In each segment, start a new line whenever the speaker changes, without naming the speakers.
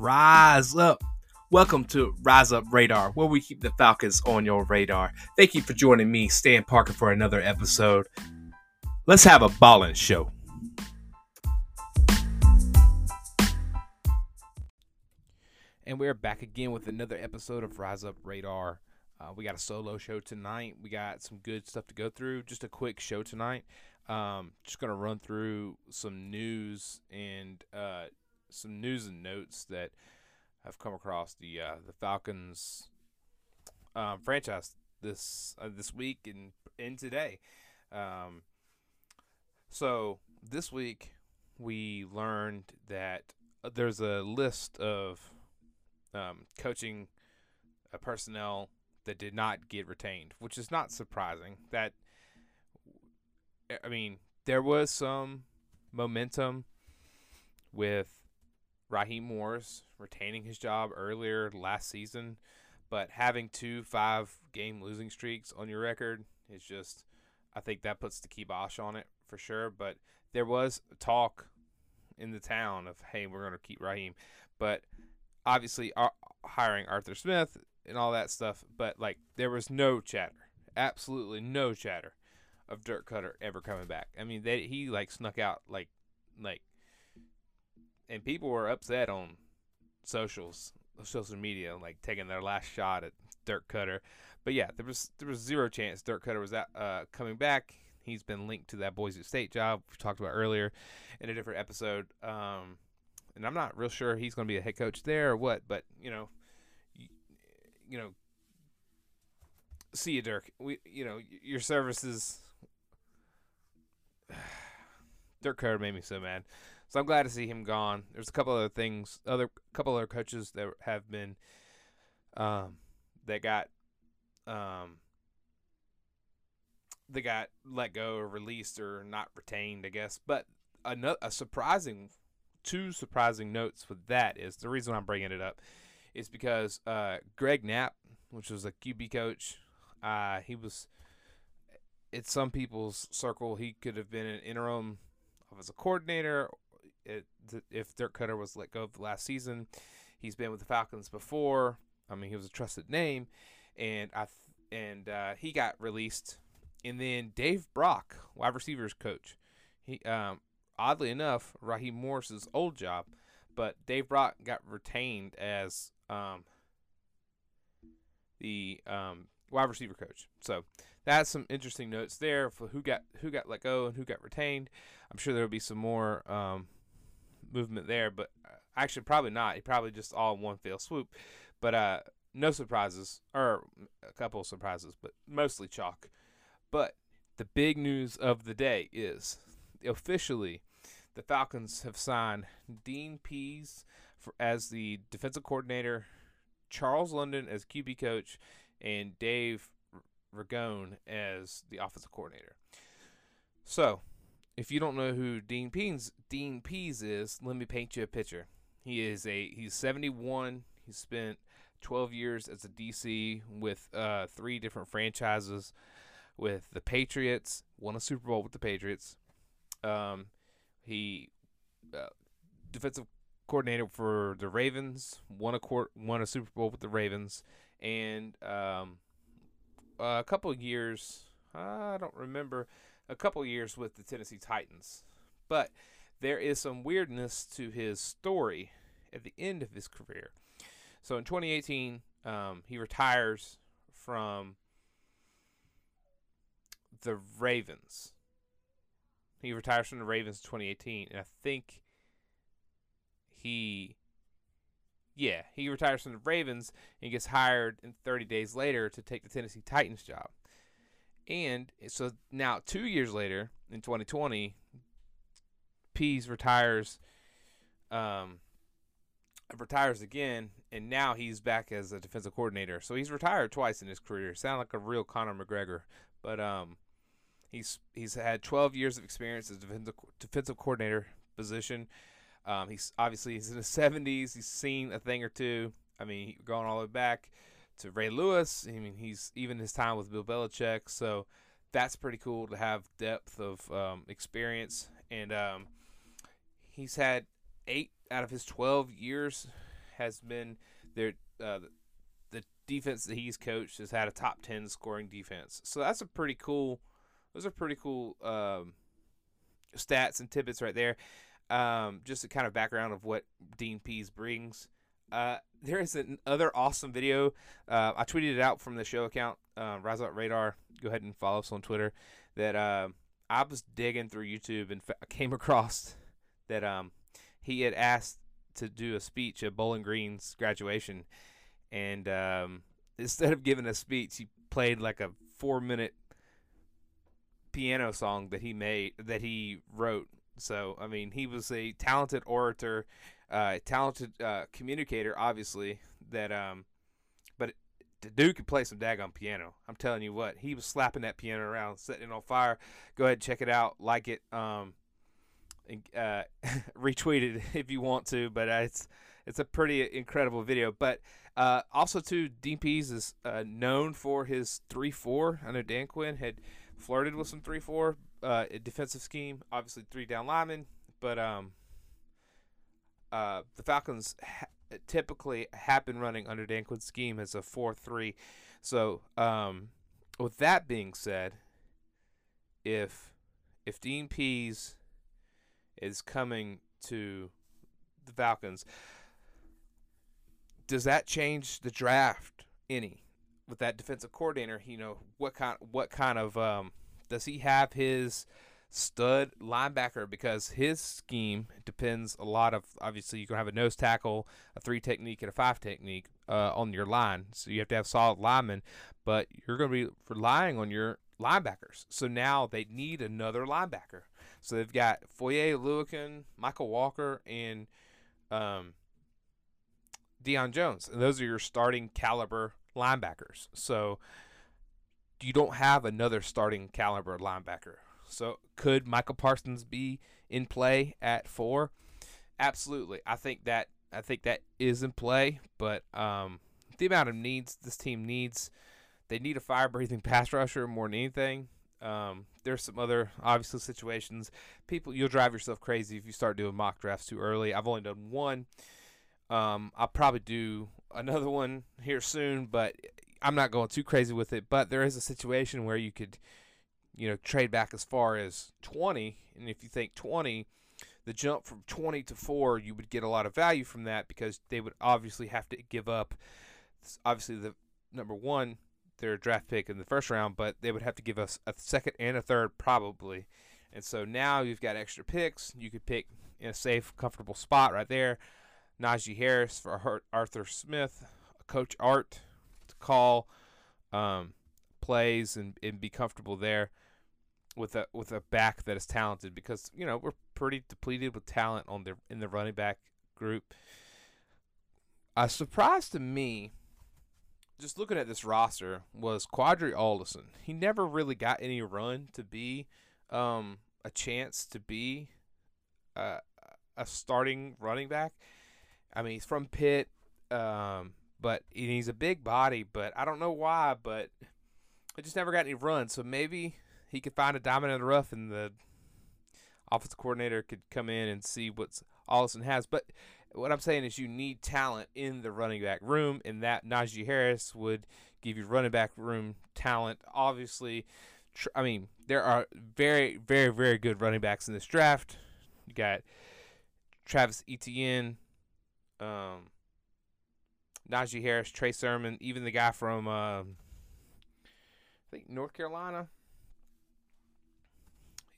Rise up. Welcome to Rise Up Radar, where we keep the Falcons on your radar. Thank you for joining me, Stan Parker, for another episode. Let's have a ballin' show. And we're back again with another episode of Rise Up Radar. Uh, we got a solo show tonight. We got some good stuff to go through. Just a quick show tonight. Um, just gonna run through some news and uh, some news and notes that have come across the uh, the Falcons um, franchise this uh, this week and and today. Um, so this week we learned that there's a list of um, coaching uh, personnel that did not get retained, which is not surprising. That I mean, there was some momentum with Raheem Morris retaining his job earlier last season, but having two five game losing streaks on your record is just, I think that puts the kibosh on it for sure. But there was talk in the town of, hey, we're going to keep Raheem. But obviously, uh, hiring Arthur Smith and all that stuff, but like there was no chatter, absolutely no chatter of Dirk Koetter ever coming back. I mean, they, he like snuck out like like and people were upset on socials, social media, like taking their last shot at Dirk Koetter. But yeah, there was there was zero chance Dirk Koetter was uh, coming back. He's been linked to that Boise State job we talked about earlier in a different episode. Um, and I'm not real sure he's going to be a head coach there or what. But you know, you, you know, see you, Dirk. We you know your services. Dirk Koetter made me so mad. So I'm glad to see him gone. There's a couple other things, other couple other coaches that have been, um, that got, um, they got let go or released or not retained, I guess. But a, a surprising, two surprising notes with that is the reason I'm bringing it up is because uh, Greg Knapp, which was a QB coach, uh, he was, in some people's circle, he could have been an interim offensive coordinator it, if Dirk Koetter was let go of last season, he's been with the Falcons before. I mean, he was a trusted name, and I and uh, he got released. And then Dave Brock, wide receivers coach, he um, oddly enough, Raheem Morris's old job, but Dave Brock got retained as um, the um, wide receiver coach. So that's some interesting notes there for who got who got let go and who got retained. I'm sure there will be some more um, movement there, but uh, actually probably not. He probably just all in one fell swoop. But uh, no surprises, or a couple of surprises, but mostly chalk. But the big news of the day is officially the Falcons have signed Dean Pees for, as the defensive coordinator, Charles London as QB coach, and Dave Ragone as the offensive coordinator. So if you don't know who Dean Pees Dean Pees is, let me paint you a picture. He is a he's 71. He spent 12 years as a DC with uh, three different franchises with the Patriots, won a Super Bowl with the Patriots. Um, he uh, defensive coordinator for the Ravens, won a court, won a Super Bowl with the Ravens, and um, a couple of years. I don't remember a couple years with the Tennessee Titans. But there is some weirdness to his story at the end of his career. So in 2018, um, he retires from the Ravens. He retires from the Ravens in 2018, and I think he, yeah, he retires from the Ravens and gets hired in 30 days later to take the Tennessee Titans job. And so now, two years later, in 2020, Pees retires, um, retires again, and now he's back as a defensive coordinator. So he's retired twice in his career. Sound like a real Conor McGregor, but um, he's he's had 12 years of experience as defensive defensive coordinator position. Um, he's obviously he's in his 70s. He's seen a thing or two. I mean, going all the way back to Ray Lewis. I mean, he's even his time with Bill Belichick. So that's pretty cool to have depth of um, experience. And um, he's had eight out of his 12 years has been their uh, the defense that he's coached has had a top ten scoring defense. So that's a pretty cool. Those are pretty cool um, stats and tidbits right there. Um, just a kind of background of what Dean Pees brings. Uh, there is another awesome video. Uh, I tweeted it out from the show account, uh, Rise Up Radar. Go ahead and follow us on Twitter. That uh, I was digging through YouTube and fa- came across that um, he had asked to do a speech at Bowling Green's graduation, and um, instead of giving a speech, he played like a four-minute piano song that he made that he wrote. So I mean, he was a talented orator, uh, talented uh, communicator, obviously. That um, but the dude could play some daggone piano. I'm telling you what, he was slapping that piano around, setting it on fire. Go ahead, check it out, like it, um, and, uh, retweet it if you want to. But uh, it's it's a pretty incredible video. But uh, also too, DPs is uh, known for his three four. I know Dan Quinn had flirted with some three four uh, defensive scheme. Obviously, three down linemen, but um, uh, the Falcons ha- typically have been running under Dan Quinn's scheme as a four three. So, um, with that being said, if if Dean Pees is coming to the Falcons, does that change the draft any? With that defensive coordinator, you know what kind what kind of um, does he have his stud linebacker because his scheme depends a lot of obviously you can have a nose tackle, a three technique, and a five technique uh, on your line. So you have to have solid linemen, but you're going to be relying on your linebackers. So now they need another linebacker. So they've got Foye Oluokun, Mykal Walker, and um, Deion Jones. And those are your starting caliber linebackers. So you don't have another starting caliber linebacker. So could Micah Parsons be in play at four? Absolutely. I think that I think that is in play, but um, the amount of needs this team needs, they need a fire breathing pass rusher more than anything. Um, there's some other obviously situations. People, you'll drive yourself crazy if you start doing mock drafts too early. I've only done one. Um, I'll probably do another one here soon, but I'm not going too crazy with it. But there is a situation where you could, you know, trade back as far as 20, and if you think 20, the jump from 20 to 4, you would get a lot of value from that because they would obviously have to give up, obviously the number one, their draft pick in the first round, but they would have to give us a second and a third probably. And so now you've got extra picks. You could pick in a safe, comfortable spot right there. Najee Harris for Arthur Smith, Coach Art to call um, plays and, and be comfortable there with a with a back that is talented because you know we're pretty depleted with talent on the in the running back group. A surprise to me, just looking at this roster, was Qadree Ollison. He never really got any run to be um, a chance to be uh, a starting running back. I mean, he's from Pitt, um, but he's a big body. But I don't know why, but I just never got any run. So maybe he could find a diamond in the rough, and the offensive coordinator could come in and see what Ollison has. But what I'm saying is, you need talent in the running back room, and that Najee Harris would give you running back room talent. Obviously, I mean, there are very, very, very good running backs in this draft. You got Travis Etienne, um, Najee Harris, Trey Sermon, even the guy from uh, I think North Carolina.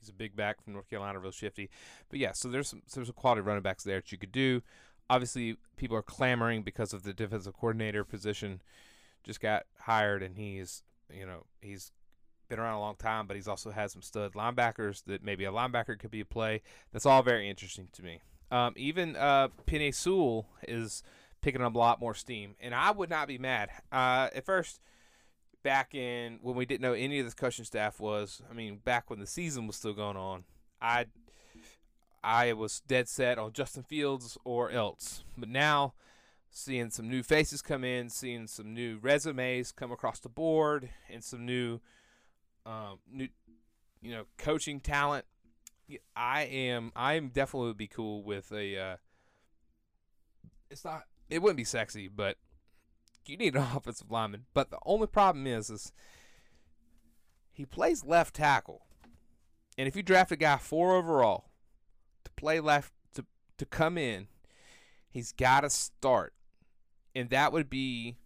He's a big back from North Carolina, real shifty. But yeah, so there's some there's some quality running backs there that you could do. Obviously, people are clamoring because of the defensive coordinator position. Just got hired, and he's you know he's been around a long time, but he's also had some stud linebackers that maybe a linebacker could be a play. That's all very interesting to me. Um, even uh, Penei Sewell is picking up a lot more steam, and I would not be mad. Uh, at first, back in when we didn't know any of the coaching staff was, I mean, back when the season was still going on, I I was dead set on Justin Fields or else. But now, seeing some new faces come in, seeing some new resumes come across the board, and some new, um, new, you know, coaching talent, I am I am definitely would be cool with a. Uh, it's not it wouldn't be sexy, but you need an offensive lineman. But the only problem is, is he plays left tackle, and if you draft a guy four overall to play left to to come in, he's got to start, and that would be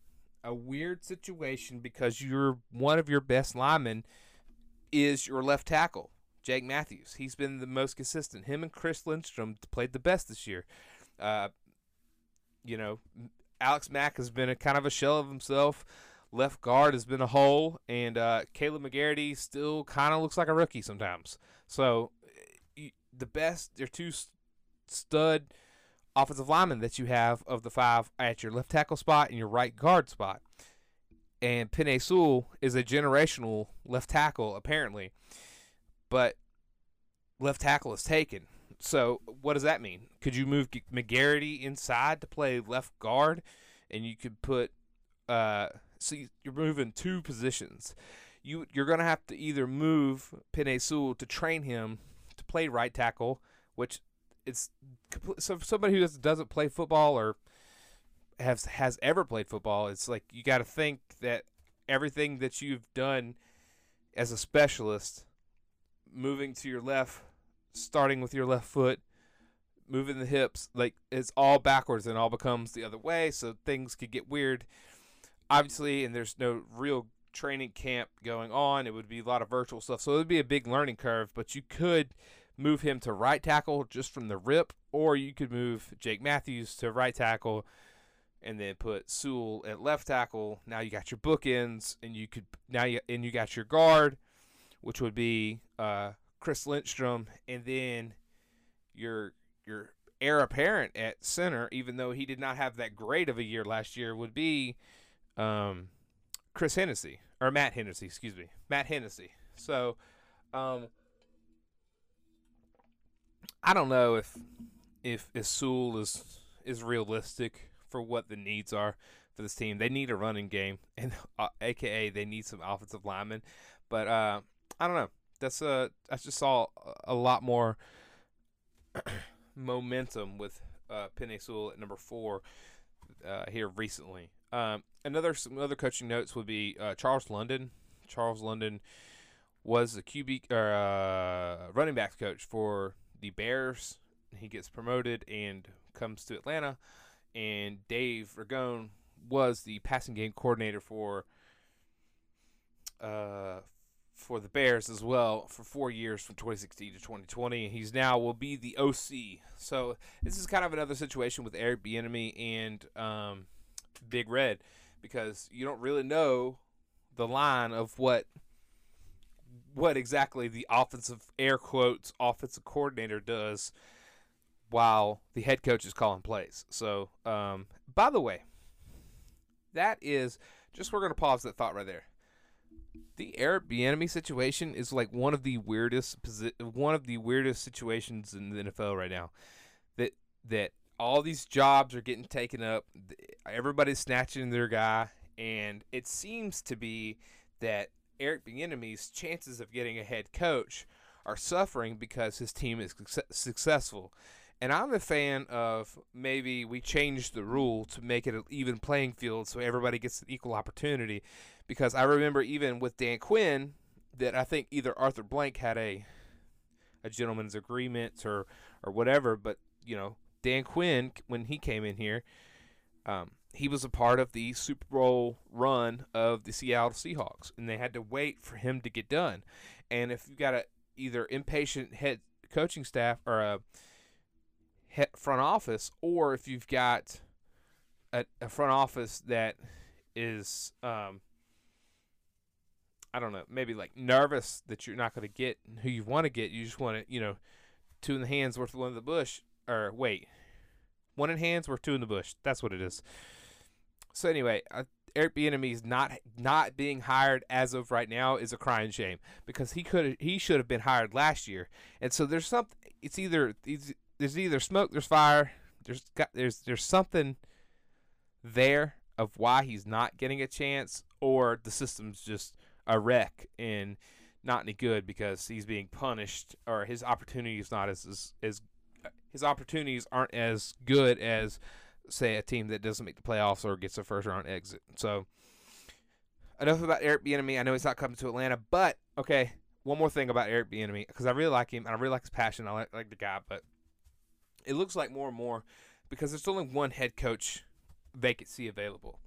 a weird situation because you're one of your best linemen is your left tackle, Jake Matthews. He's been the most consistent. Him and Chris Lindstrom played the best this year. Uh, you know, Alex Mack has been a kind of a shell of himself. Left guard has been a hole, and uh, Kaleb McGarity still kind of looks like a rookie sometimes. So, the best, they're two stud offensive linemen that you have of the five at your left tackle spot and your right guard spot. And Penei Sewell is a generational left tackle, apparently. But left tackle is taken. So what does that mean? Could you move McGarity inside to play left guard, and you could put uh, so you're moving two positions. You you're gonna have to either move Penei Sewell to train him to play right tackle, which it's so somebody who doesn't play football or has has ever played football, it's like you got to think that everything that you've done as a specialist, moving to your left, starting with your left foot, moving the hips, like it's all backwards and all becomes the other way. So things could get weird. Obviously, and there's no real training camp going on. It would be a lot of virtual stuff, so it would be a big learning curve. But you could move him to right tackle just from the rip, or you could move Jake Matthews to right tackle and then put Sewell at left tackle. Now you got your bookends, and you could now you and you got your guard, which would be uh, Chris Lindstrom, and then your your heir apparent at center, even though he did not have that great of a year last year, would be um, Chris Hennessy or Matt Hennessy, excuse me, Matt Hennessy. So. Um, I don't know if if Sewell is is realistic for what the needs are for this team. They need a running game, and uh, AKA they need some offensive linemen. But uh, I don't know. That's uh, I just saw a lot more momentum with uh, at number four uh, here recently. Um, another some other coaching notes would be uh, Charles London. Charles London was the QB or uh, running backs coach for the Bears. He gets promoted and comes to Atlanta. And Dave Ragone was the passing game coordinator for uh, for the Bears as well for four years from 2016 to 2020. He's now will be the OC. So this is kind of another situation with Eric Bieniemy and um, Big Red because you don't really know the line of what what exactly the offensive air quotes offensive coordinator does while the head coach is calling plays. So, um, by the way, that is just we're gonna pause that thought right there. The Eric Bieniemy situation is like one of the weirdest one of the weirdest situations in the NFL right now. That that all these jobs are getting taken up. Everybody's snatching their guy, and it seems to be that Eric Bieniemy's chances of getting a head coach are suffering because his team is successful. And I'm a fan of maybe we change the rule to make it an even playing field so everybody gets an equal opportunity. Because I remember even with Dan Quinn that I think either Arthur Blank had a a gentleman's agreement or or whatever, but you know Dan Quinn when he came in here, um, he was a part of the Super Bowl run of the Seattle Seahawks, and they had to wait for him to get done. And if you've got a either impatient head coaching staff or a front office, or if you've got a, a front office that is, um, I don't know, maybe like nervous that you're not going to get who you want to get. You just want to, you know, two in the hands worth one in the bush. Or wait, one in hands worth two in the bush. That's what it is. So anyway, uh, Eric Bieniemy is not not being hired as of right now is a crying shame because he could he should have been hired last year. And so there's something. It's either it's there's either smoke, there's fire. There's got there's there's something there of why he's not getting a chance, or the system's just a wreck and not any good because he's being punished, or his opportunities not as as, as his opportunities aren't as good as say a team that doesn't make the playoffs or gets a first round exit. So enough about Eric Bieniemy. I know he's not coming to Atlanta, but okay. One more thing about Eric Bieniemy because I really like him and I really like his passion. I like, like the guy, but it looks like more and more because there's only one head coach vacancy available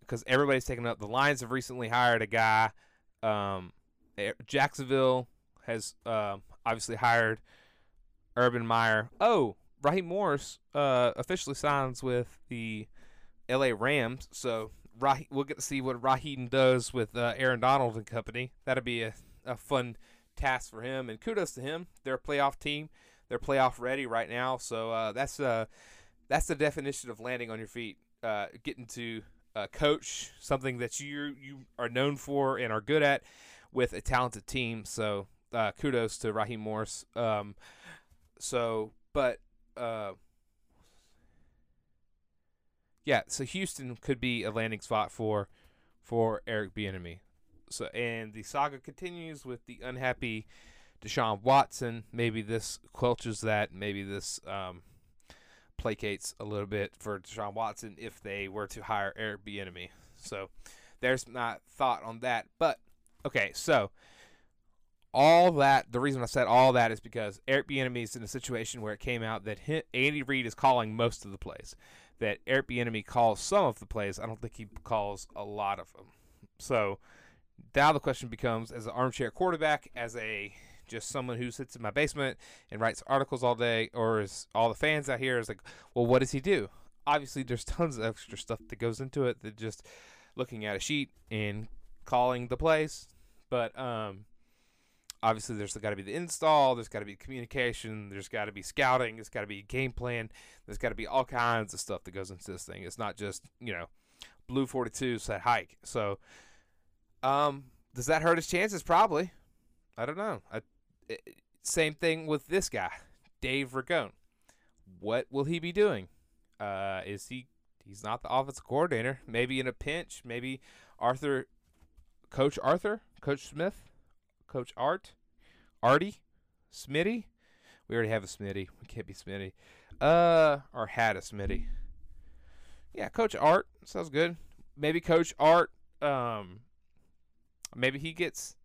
because everybody's taking up. The Lions have recently hired a guy. Um, Jacksonville has uh, obviously hired Urban Meyer. Oh, Raheem Morris uh, officially signs with the L.A. Rams, so Raheem, we'll get to see what Raheem does with uh, Aaron Donald and company. That'll be a, a fun task for him, and kudos to him. They're a playoff team. They're playoff ready right now, so uh, that's uh, that's the definition of landing on your feet. Uh, getting to uh, coach something that you you are known for and are good at with a talented team. So uh, kudos to Raheem Morris. Um, so, but uh, yeah, so Houston could be a landing spot for for Eric Bieniemy. So, and the saga continues with the unhappy Deshaun Watson. Maybe this quelches that. Maybe this um, placates a little bit for Deshaun Watson if they were to hire Eric Bieniemy. So, there's my thought on that. But okay, so all that the reason I said all that is because Eric Bieniemy is in a situation where it came out that Andy Reid is calling most of the plays that Eric Bieniemy calls some of the plays. I don't think he calls a lot of them. So now the question becomes, as an armchair quarterback, as a just someone who sits in my basement and writes articles all day, or is all the fans out here is like, well, what does he do? Obviously, there's tons of extra stuff that goes into it that just looking at a sheet and calling the plays. But um, obviously there's got to be the install, there's got to be communication, there's got to be scouting, there's got to be game plan, there's got to be all kinds of stuff that goes into this thing. It's not just you know, blue 42 said hike. So, um, does that hurt his chances? Probably. I don't know. I, same thing with this guy, Dave Ragone. What will he be doing? Uh, is he? He's not the offensive coordinator. Maybe in a pinch. Maybe Arthur, Coach Arthur, Coach Smith Coach Art, Artie, Smitty. We already have a Smitty. We can't be Smitty. Uh, or had a Smitty. Yeah, Coach Art sounds good. Maybe Coach Art. Um, maybe he gets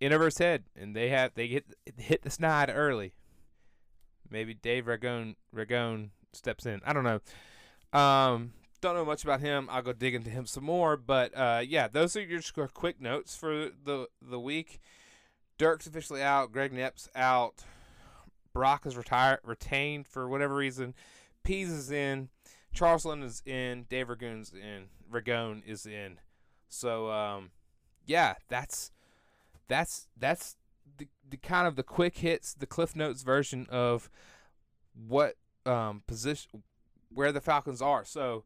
in over his head, and they have they get hit the snide early. Maybe Dave Ragone Ragone steps in. I don't know. Um, don't know much about him. I'll go dig into him some more. But uh, yeah, those are your quick notes for the the week. Dirk's officially out. Greg Knapp's out. Brock is retired, retained for whatever reason. Pees is in. Charles is in. Dave Ragoon's in. Ragone is in. So um, yeah, that's that's that's the, the kind of the quick hits, the Cliff Notes version of what um, position where the Falcons are. So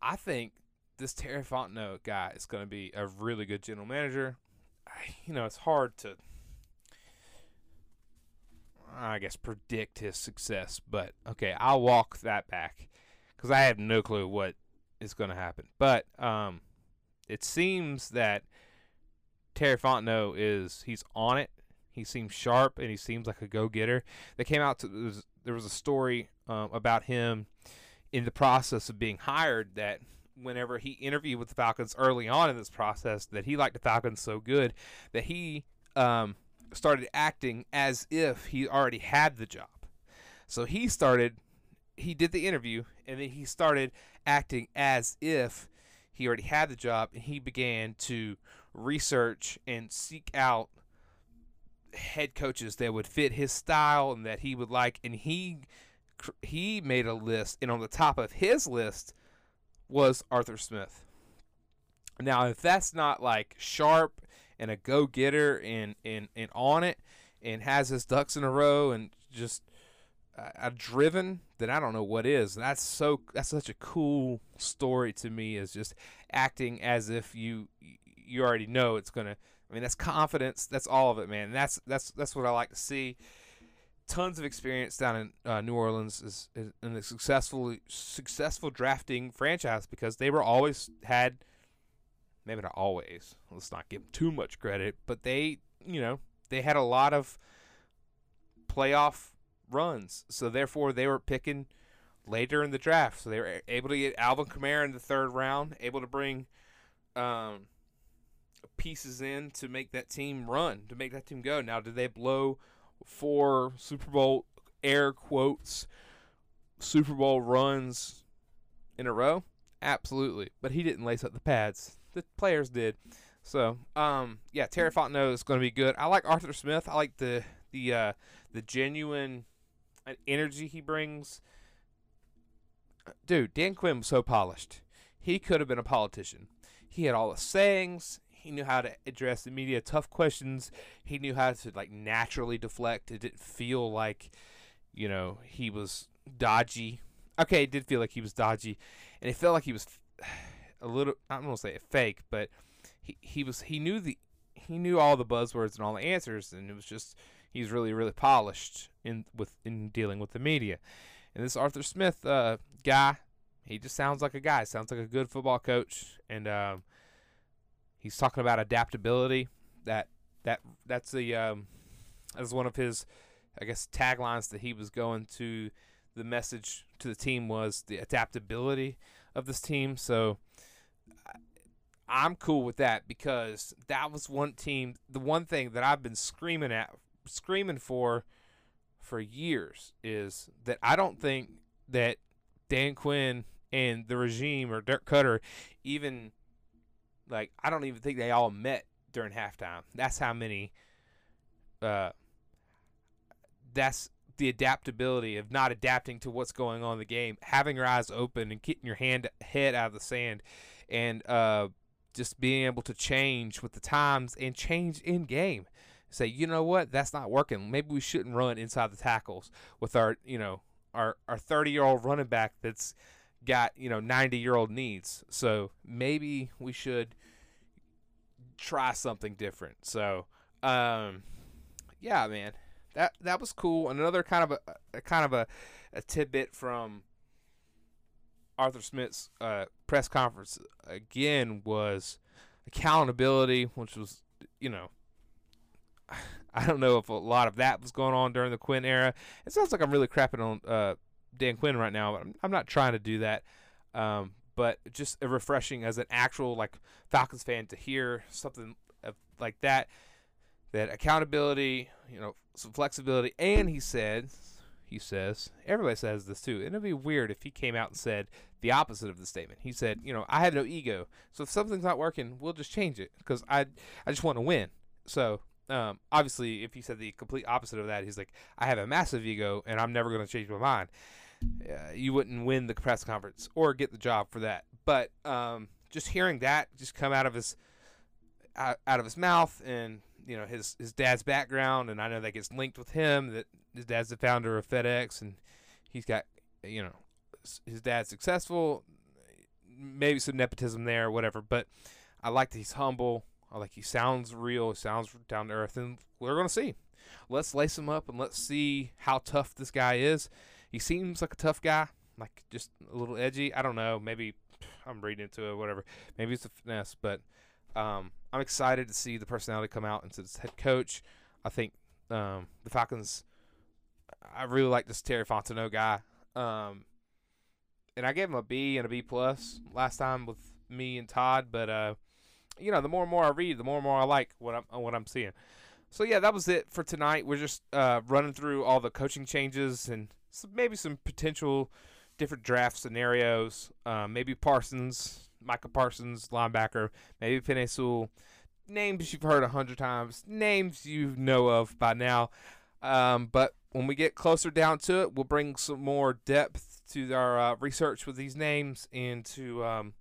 I think this Terry Fontenot guy is going to be a really good general manager you know, it's hard to, I guess, predict his success. But okay, I'll walk that back because I have no clue what is going to happen. But um, it seems that Terry Fontenot is he's on it. He seems sharp and he seems like a go-getter. They came out to there was, there was a story um, about him in the process of being hired that whenever he interviewed with the Falcons early on in this process that he liked the Falcons so good that he um, started acting as if he already had the job. So he started, he did the interview, and then he started acting as if he already had the job, and he began to research and seek out head coaches that would fit his style and that he would like, and he he made a list, and on the top of his list was Arthur Smith. Now, if that's not like sharp and a go getter and, and, and on it and has his ducks in a row and just a driven, then I don't know what is. That's so that's such a cool story to me is just acting as if you you already know it's gonna. I mean, that's confidence. That's all of it, man. That's that's that's what I like to see tons of experience down in uh, New Orleans is, is in a successful successful drafting franchise because they were always had maybe not always let's not give them too much credit but they you know they had a lot of playoff runs so therefore they were picking later in the draft. So they were able to get Alvin Kamara in the third round, able to bring um, pieces in to make that team run, to make that team go. Now, did they blow four Super Bowl air quotes Super Bowl runs in a row? Absolutely. But he didn't lace up the pads. The players did. So, um, yeah, Terry Fontenot is going to be good. I like Arthur Smith. I like the the uh, the genuine energy he brings. Dude, Dan Quinn was so polished. He could have been a politician. He had all the sayings. He knew how to address the media tough questions. He knew how to like naturally deflect. It didn't feel like, you know, he was dodgy. Okay, it did feel like he was dodgy, and it felt like he was a little. I don't want to say it fake, but he he was he knew the he knew all the buzzwords and all the answers, and it was just he's really really polished in with in dealing with the media. And this Arthur Smith uh, guy, he just sounds like a guy. Sounds like a good football coach, and um, he's talking about adaptability. That that that's the um, that's one of his, I guess, taglines that he was going to. The message to the team was the adaptability of this team. So I'm cool with that because that was one team. The one thing that I've been screaming at, screaming for, for years is that I don't think that Dan Quinn and the regime or Dirk Koetter even like I don't even think they all met during halftime. That's how many. Uh, that's the adaptability of not adapting to what's going on in the game, having your eyes open and getting your hand head out of the sand, and uh, just being able to change with the times and change in game. Say, you know what, that's not working. Maybe we shouldn't run inside the tackles with our, you know, our our 30 year old running back that's got you know 90 year old needs. So maybe we should try something different. So, um, yeah, man, that that was cool. Another kind of a, a kind of a, a tidbit from Arthur Smith's uh, press conference again was accountability, which was, you know, I don't know if a lot of that was going on during the Quinn era. It sounds like I'm really crapping on uh, Dan Quinn right now, but I'm, I'm not trying to do that. Um, but just refreshing as an actual like Falcons fan to hear something like that. That accountability, you know, some flexibility, and he said he says. Everybody says this too. It'd be weird if he came out and said the opposite of the statement. He said, you know, I have no ego. So if something's not working, we'll just change it because I, I just want to win. So um, obviously, if he said the complete opposite of that, he's like, I have a massive ego and I'm never going to change my mind. Uh, you wouldn't win the press conference or get the job for that. But um, just hearing that just come out of his out, out of his mouth and you know his his dad's background, and I know that gets linked with him. That his dad's the founder of FedEx, and he's got you know his dad's successful. Maybe some nepotism there, whatever. But I like that he's humble. I like he sounds real. He sounds down to earth, and we're gonna see. Let's lace him up and let's see how tough this guy is. He seems like a tough guy, like just a little edgy. I don't know. Maybe I'm reading into it, whatever. Maybe it's a finesse, but um, I'm excited to see the personality come out into this head coach. I think um, the Falcons. I really like this Terry Fontenot guy, um, and I gave him a B and a B plus last time with me and Todd. But uh, you know, the more and more I read, the more and more I like what I'm what I'm seeing. So yeah, that was it for tonight. We're just uh, running through all the coaching changes and some, maybe some potential different draft scenarios. Uh, maybe Parsons Micah Parsons, linebacker, maybe Penei Sewell. Names you've heard a hundred times, names you know of by now. Um, but when we get closer down to it, we'll bring some more depth to our uh, research with these names and to, um,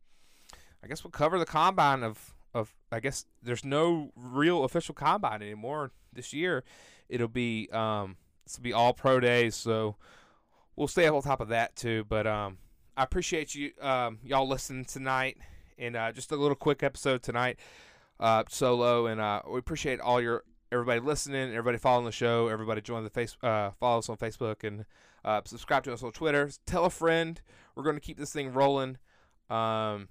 I guess we'll cover the combine of, of, I guess there's no real official combine anymore this year. It'll be, um, will be all pro days. So we'll stay on top of that too. But, um, I appreciate you um, y'all listening tonight, and uh, just a little quick episode tonight, uh, solo, and uh, we appreciate all your everybody listening, everybody following the show, everybody join the face, uh, follow us on Facebook, and uh, subscribe to us on Twitter. Tell a friend. We're going to keep this thing rolling. Um,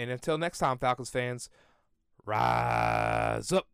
and until next time, Falcons fans, rise up.